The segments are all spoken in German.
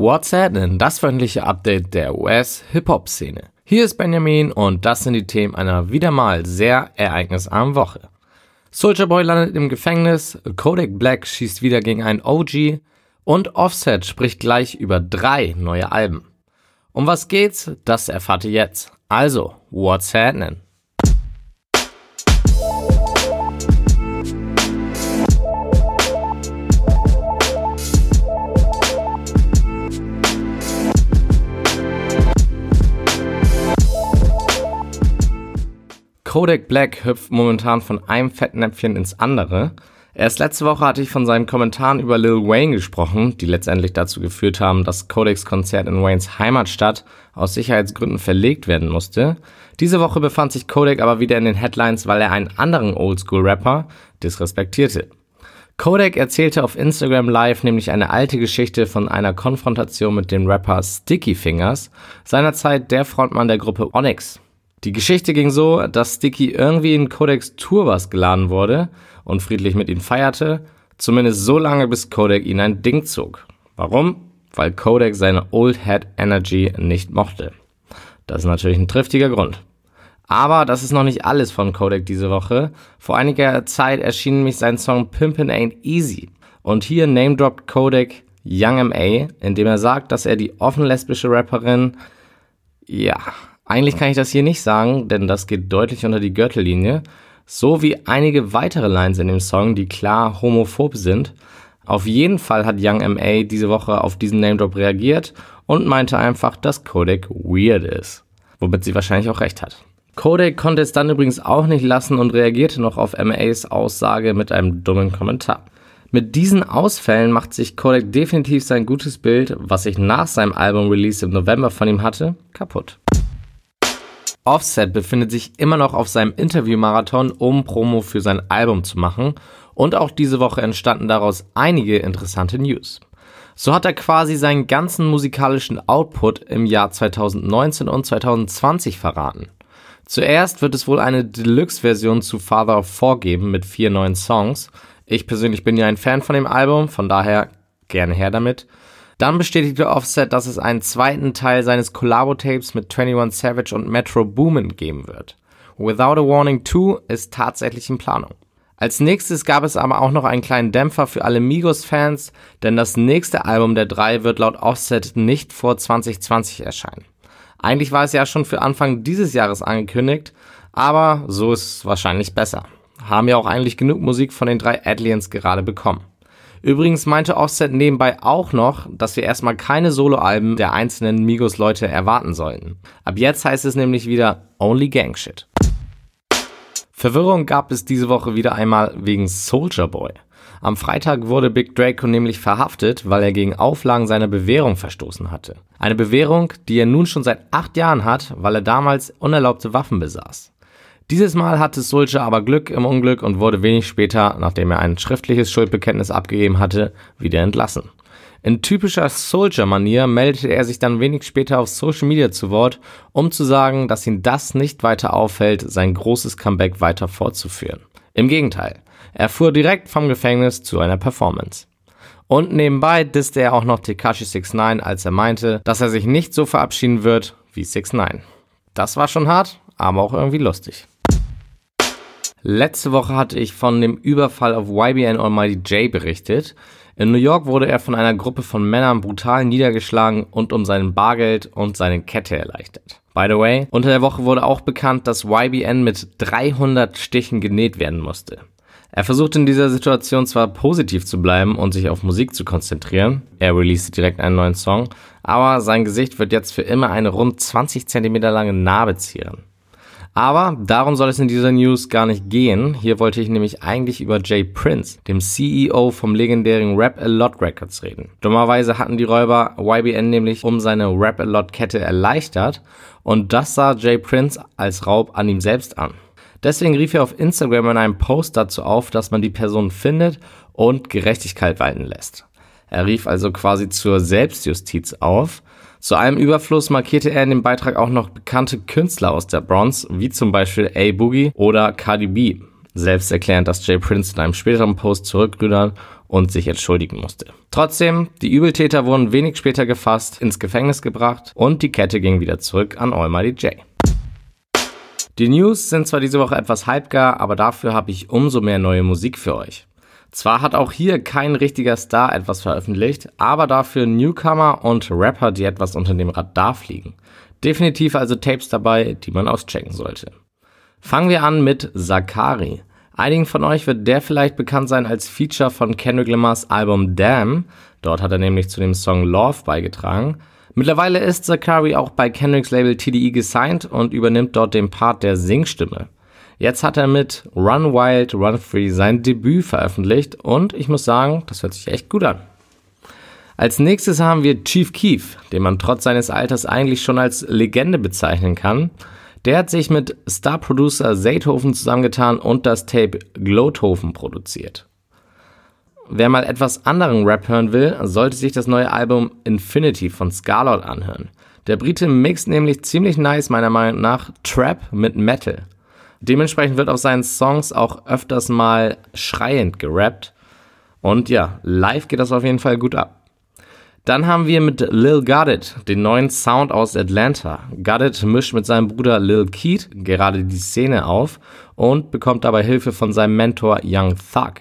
What's Happening? Das wöchentliche Update der US-Hip-Hop-Szene. Hier ist Benjamin und das sind die Themen einer wieder mal sehr ereignisarmen Woche. Soldier Boy landet im Gefängnis, Kodak Black schießt wieder gegen einen OG und Offset spricht gleich über drei neue Alben. Um was geht's? Das erfahrt ihr jetzt. Also, what's happening? Kodak Black hüpft momentan von einem Fettnäpfchen ins andere. Erst letzte Woche hatte ich von seinen Kommentaren über Lil Wayne gesprochen, die letztendlich dazu geführt haben, dass Kodaks Konzert in Waynes Heimatstadt aus Sicherheitsgründen verlegt werden musste. Diese Woche befand sich Kodak aber wieder in den Headlines, weil er einen anderen Oldschool-Rapper disrespektierte. Kodak erzählte auf Instagram Live nämlich eine alte Geschichte von einer Konfrontation mit dem Rapper Sticky Fingers, seinerzeit der Frontmann der Gruppe Onyx. Die Geschichte ging so, dass Sticky irgendwie in Codex Tourbus geladen wurde und friedlich mit ihm feierte, zumindest so lange bis Kodak ihn ein Ding zog. Warum? Weil Kodak seine Old Head Energy nicht mochte. Das ist natürlich ein triftiger Grund. Aber das ist noch nicht alles von Kodak diese Woche. Vor einiger Zeit erschien nämlich sein Song Pimpin' Ain't Easy. Und hier name-droppt Kodak Young M.A., indem er sagt, dass er die offen lesbische Rapperin, ja, eigentlich kann ich das hier nicht sagen, denn das geht deutlich unter die Gürtellinie, so wie einige weitere Lines in dem Song, die klar homophob sind. Auf jeden Fall hat Young M.A. diese Woche auf diesen Name Drop reagiert und meinte einfach, dass Kodak weird ist. Womit sie wahrscheinlich auch recht hat. Kodak konnte es dann übrigens auch nicht lassen und reagierte noch auf M.A.'s Aussage mit einem dummen Kommentar. Mit diesen Ausfällen macht sich Kodak definitiv sein gutes Bild, was ich nach seinem Album-Release im November von ihm hatte, kaputt. Offset befindet sich immer noch auf seinem Interviewmarathon, um Promo für sein Album zu machen. Und auch diese Woche entstanden daraus einige interessante News. So hat er quasi seinen ganzen musikalischen Output im Jahr 2019 und 2020 verraten. Zuerst wird es wohl eine Deluxe-Version zu Father of Four geben mit vier neuen Songs. Ich persönlich bin ja ein Fan von dem Album, von daher gerne her damit. Dann bestätigte Offset, dass es einen zweiten Teil seines Collabo-Tapes mit 21 Savage und Metro Boomin geben wird. Without a Warning 2 ist tatsächlich in Planung. Als nächstes gab es aber auch noch einen kleinen Dämpfer für alle Migos-Fans, denn das nächste Album der drei wird laut Offset nicht vor 2020 erscheinen. Eigentlich war es ja schon für Anfang dieses Jahres angekündigt, aber so ist es wahrscheinlich besser. Haben ja auch eigentlich genug Musik von den drei Aliens gerade bekommen. Übrigens meinte Offset nebenbei auch noch, dass wir erstmal keine Soloalben der einzelnen Migos-Leute erwarten sollten. Ab jetzt heißt es nämlich wieder Only Gang Shit. Verwirrung gab es diese Woche wieder einmal wegen Soldier Boy. Am Freitag wurde Big Draco nämlich verhaftet, weil er gegen Auflagen seiner Bewährung verstoßen hatte. Eine Bewährung, die er nun schon seit acht Jahren hat, weil er damals unerlaubte Waffen besaß. Dieses Mal hatte Soldier aber Glück im Unglück und wurde wenig später, nachdem er ein schriftliches Schuldbekenntnis abgegeben hatte, wieder entlassen. In typischer Soldier-Manier meldete er sich dann wenig später auf Social Media zu Wort, um zu sagen, dass ihn das nicht weiter aufhält, sein großes Comeback weiter fortzuführen. Im Gegenteil, er fuhr direkt vom Gefängnis zu einer Performance. Und nebenbei disste er auch noch Tekashi 69, als er meinte, dass er sich nicht so verabschieden wird wie 69. Das war schon hart, aber auch irgendwie lustig. Letzte Woche hatte ich von dem Überfall auf YBN Almighty J berichtet. In New York wurde er von einer Gruppe von Männern brutal niedergeschlagen und um sein Bargeld und seine Kette erleichtert. By the way, unter der Woche wurde auch bekannt, dass YBN mit 300 Stichen genäht werden musste. Er versucht in dieser Situation zwar positiv zu bleiben und sich auf Musik zu konzentrieren, er released direkt einen neuen Song, aber sein Gesicht wird jetzt für immer eine rund 20 cm lange Narbe zieren. Aber darum soll es in dieser News gar nicht gehen. Hier wollte ich nämlich eigentlich über Jay Prince, dem CEO vom legendären Rap A Lot Records reden. Dummerweise hatten die Räuber YBN nämlich um seine Rap A Lot Kette erleichtert und das sah Jay Prince als Raub an ihm selbst an. Deswegen rief er auf Instagram in einem Post dazu auf, dass man die Person findet und Gerechtigkeit walten lässt. Er rief also quasi zur Selbstjustiz auf zu allem Überfluss markierte er in dem Beitrag auch noch bekannte Künstler aus der Bronze, wie zum Beispiel A-Boogie oder Cardi B. Selbst erklärend, dass Jay Prince in einem späteren Post zurückrudern und sich entschuldigen musste. Trotzdem, die Übeltäter wurden wenig später gefasst, ins Gefängnis gebracht und die Kette ging wieder zurück an Almighty J. Die News sind zwar diese Woche etwas halbgar, aber dafür habe ich umso mehr neue Musik für euch. Zwar hat auch hier kein richtiger Star etwas veröffentlicht, aber dafür Newcomer und Rapper, die etwas unter dem Radar fliegen. Definitiv also Tapes dabei, die man auschecken sollte. Fangen wir an mit Zakari. Einigen von euch wird der vielleicht bekannt sein als Feature von Kendrick Lamars Album Damn. Dort hat er nämlich zu dem Song Love beigetragen. Mittlerweile ist Zakari auch bei Kendricks Label TDE gesigned und übernimmt dort den Part der Singstimme. Jetzt hat er mit Run Wild, Run Free sein Debüt veröffentlicht und ich muss sagen, das hört sich echt gut an. Als nächstes haben wir Chief Keef, den man trotz seines Alters eigentlich schon als Legende bezeichnen kann. Der hat sich mit Star-Producer Zaythofen zusammengetan und das Tape Glothofen produziert. Wer mal etwas anderen Rap hören will, sollte sich das neue Album Infinity von Scarlett anhören. Der Brite mixt nämlich ziemlich nice meiner Meinung nach Trap mit Metal. Dementsprechend wird auf seinen Songs auch öfters mal schreiend gerappt. Und ja, live geht das auf jeden Fall gut ab. Dann haben wir mit Lil Goddard den neuen Sound aus Atlanta. Goddard mischt mit seinem Bruder Lil Keat gerade die Szene auf und bekommt dabei Hilfe von seinem Mentor Young Thug.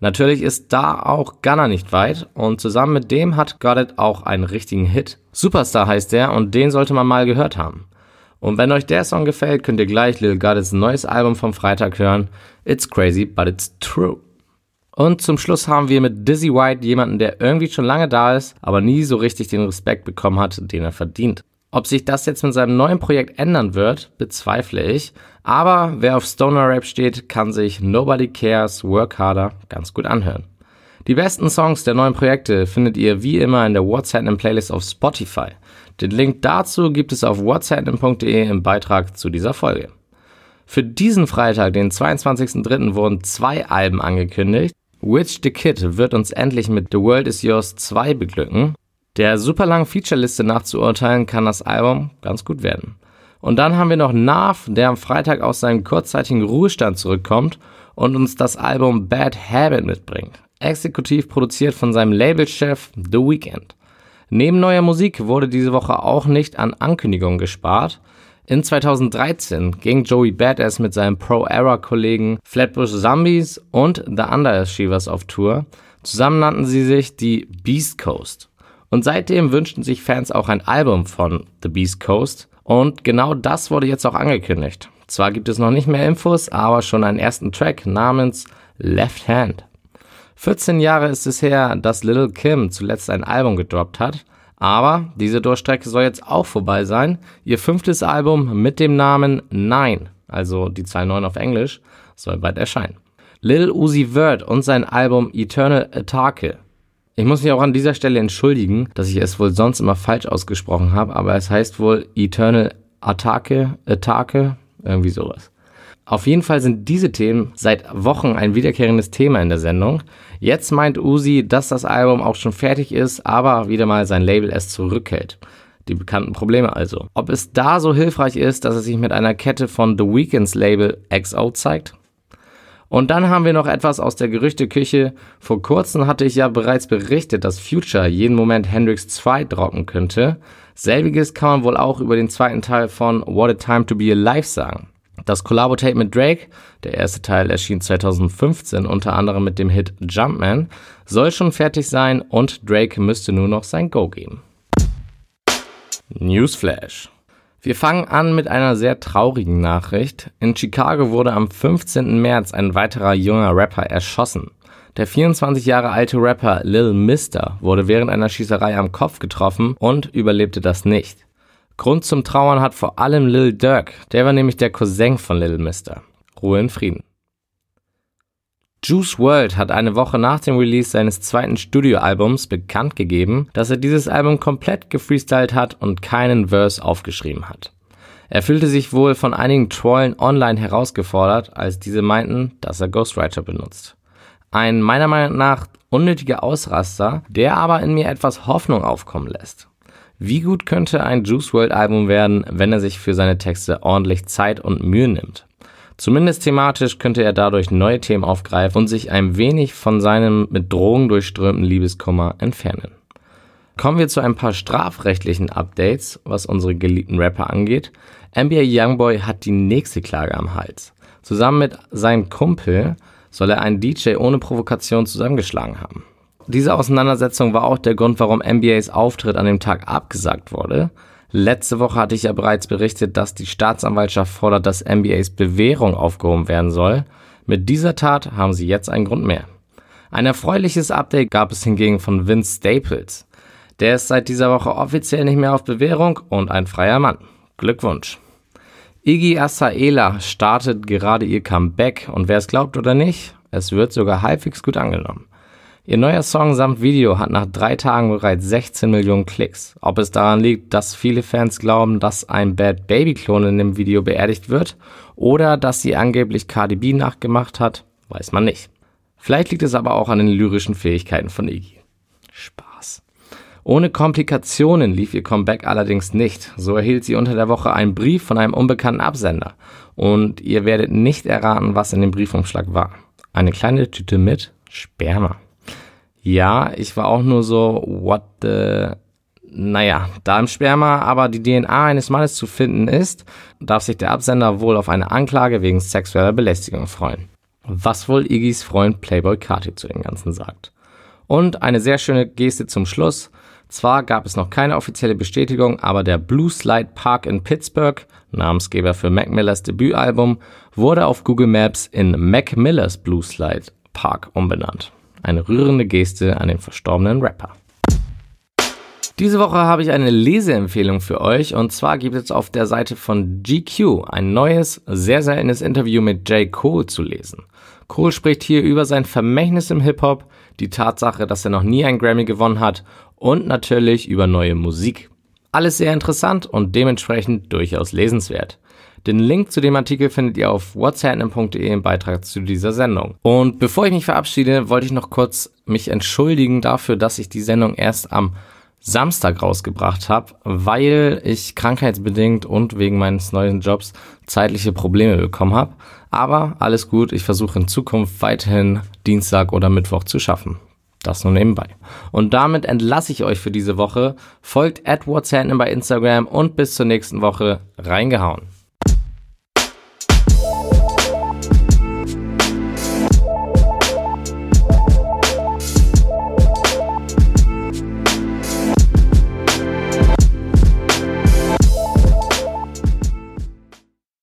Natürlich ist da auch Gunner nicht weit und zusammen mit dem hat Goddard auch einen richtigen Hit. Superstar heißt der und den sollte man mal gehört haben. Und wenn euch der Song gefällt, könnt ihr gleich Lil Goddard's neues Album vom Freitag hören. It's crazy, but it's true. Und zum Schluss haben wir mit Dizzy White jemanden, der irgendwie schon lange da ist, aber nie so richtig den Respekt bekommen hat, den er verdient. Ob sich das jetzt mit seinem neuen Projekt ändern wird, bezweifle ich. Aber wer auf Stoner Rap steht, kann sich Nobody Cares, Work Harder ganz gut anhören. Die besten Songs der neuen Projekte findet ihr wie immer in der WhatsApp Playlist auf Spotify. Den Link dazu gibt es auf whatsapp.de im Beitrag zu dieser Folge. Für diesen Freitag, den 22.03., wurden zwei Alben angekündigt. Witch the Kid wird uns endlich mit The World Is Yours 2 beglücken. Der super langen Featureliste nachzuurteilen kann das Album ganz gut werden. Und dann haben wir noch Nav, der am Freitag aus seinem kurzzeitigen Ruhestand zurückkommt und uns das Album Bad Habit mitbringt. Exekutiv produziert von seinem Labelchef The Weeknd. Neben neuer Musik wurde diese Woche auch nicht an Ankündigungen gespart. In 2013 ging Joey Badass mit seinem Pro-Era-Kollegen Flatbush Zombies und The Underachievers auf Tour. Zusammen nannten sie sich die Beast Coast. Und seitdem wünschten sich Fans auch ein Album von The Beast Coast. Und genau das wurde jetzt auch angekündigt. Zwar gibt es noch nicht mehr Infos, aber schon einen ersten Track namens Left Hand. 14 Jahre ist es her, dass Little Kim zuletzt ein Album gedroppt hat. Aber diese Durchstrecke soll jetzt auch vorbei sein. Ihr fünftes Album mit dem Namen Nine, also die Zahl 9 auf Englisch, soll bald erscheinen. Lil Uzi Vert und sein Album Eternal Atake. Ich muss mich auch an dieser Stelle entschuldigen, dass ich es wohl sonst immer falsch ausgesprochen habe, aber es heißt wohl Eternal Atake, Atake, irgendwie sowas. Auf jeden Fall sind diese Themen seit Wochen ein wiederkehrendes Thema in der Sendung. Jetzt meint Uzi, dass das Album auch schon fertig ist, aber wieder mal sein Label es zurückhält. Die bekannten Probleme also. Ob es da so hilfreich ist, dass es sich mit einer Kette von The Weeknds Label XO zeigt? Und dann haben wir noch etwas aus der Gerüchteküche. Vor kurzem hatte ich ja bereits berichtet, dass Future jeden Moment Hendrix 2 droppen könnte. Selbiges kann man wohl auch über den zweiten Teil von What a Time to Be Alive sagen. Das Collabo-Tape mit Drake, der erste Teil erschien 2015 unter anderem mit dem Hit Jumpman, soll schon fertig sein und Drake müsste nur noch sein Go geben. Newsflash. Wir fangen an mit einer sehr traurigen Nachricht. In Chicago wurde am 15. März ein weiterer junger Rapper erschossen. Der 24 Jahre alte Rapper Lil Mister wurde während einer Schießerei am Kopf getroffen und überlebte das nicht. Grund zum Trauern hat vor allem Lil Durk, der war nämlich der Cousin von Lil Mister. Ruhe in Frieden. Juice World hat eine Woche nach dem Release seines zweiten Studioalbums bekannt gegeben, dass er dieses Album komplett gefreestylt hat und keinen Verse aufgeschrieben hat. Er fühlte sich wohl von einigen Trollen online herausgefordert, als diese meinten, dass er Ghostwriter benutzt. Ein meiner Meinung nach unnötiger Ausraster, der aber in mir etwas Hoffnung aufkommen lässt. Wie gut könnte ein Juice World Album werden, wenn er sich für seine Texte ordentlich Zeit und Mühe nimmt? Zumindest thematisch könnte er dadurch neue Themen aufgreifen und sich ein wenig von seinem mit Drogen durchströmten Liebeskummer entfernen. Kommen wir zu ein paar strafrechtlichen Updates, was unsere geliebten Rapper angeht. NBA Youngboy hat die nächste Klage am Hals. Zusammen mit seinem Kumpel soll er einen DJ ohne Provokation zusammengeschlagen haben. Diese Auseinandersetzung war auch der Grund, warum NBAs Auftritt an dem Tag abgesagt wurde. Letzte Woche hatte ich ja bereits berichtet, dass die Staatsanwaltschaft fordert, dass NBAs Bewährung aufgehoben werden soll. Mit dieser Tat haben sie jetzt einen Grund mehr. Ein erfreuliches Update gab es hingegen von Vince Staples. Der ist seit dieser Woche offiziell nicht mehr auf Bewährung und ein freier Mann. Glückwunsch. Iggy Asaela startet gerade ihr Comeback und wer es glaubt oder nicht, es wird sogar halbwegs gut angenommen. Ihr neuer Song samt Video hat nach drei Tagen bereits 16 Millionen Klicks. Ob es daran liegt, dass viele Fans glauben, dass ein Bad Baby Klon in dem Video beerdigt wird oder dass sie angeblich Cardi B nachgemacht hat, weiß man nicht. Vielleicht liegt es aber auch an den lyrischen Fähigkeiten von Iggy. Spaß. Ohne Komplikationen lief ihr Comeback allerdings nicht. So erhielt sie unter der Woche einen Brief von einem unbekannten Absender. Und ihr werdet nicht erraten, was in dem Briefumschlag war. Eine kleine Tüte mit Sperma. Ja, ich war auch nur so, what the. Naja, da im Sperma aber die DNA eines Mannes zu finden ist, darf sich der Absender wohl auf eine Anklage wegen sexueller Belästigung freuen. Was wohl Iggys Freund Playboy Carti zu dem Ganzen sagt. Und eine sehr schöne Geste zum Schluss. Zwar gab es noch keine offizielle Bestätigung, aber der Blue Slide Park in Pittsburgh, Namensgeber für Mac Millers Debütalbum, wurde auf Google Maps in Mac Millers Blue Slide Park umbenannt. Eine rührende Geste an den verstorbenen Rapper. Diese Woche habe ich eine Leseempfehlung für euch und zwar gibt es auf der Seite von GQ ein neues, sehr seltenes Interview mit J. Cole zu lesen. Cole spricht hier über sein Vermächtnis im Hip-Hop, die Tatsache, dass er noch nie einen Grammy gewonnen hat und natürlich über neue Musik. Alles sehr interessant und dementsprechend durchaus lesenswert. Den Link zu dem Artikel findet ihr auf whatsapp.de im Beitrag zu dieser Sendung. Und bevor ich mich verabschiede, wollte ich noch kurz mich entschuldigen dafür, dass ich die Sendung erst am Samstag rausgebracht habe, weil ich krankheitsbedingt und wegen meines neuen Jobs zeitliche Probleme bekommen habe. Aber alles gut, ich versuche in Zukunft weiterhin Dienstag oder Mittwoch zu schaffen. Das nur nebenbei. Und damit entlasse ich euch für diese Woche. Folgt at bei Instagram und bis zur nächsten Woche. Reingehauen.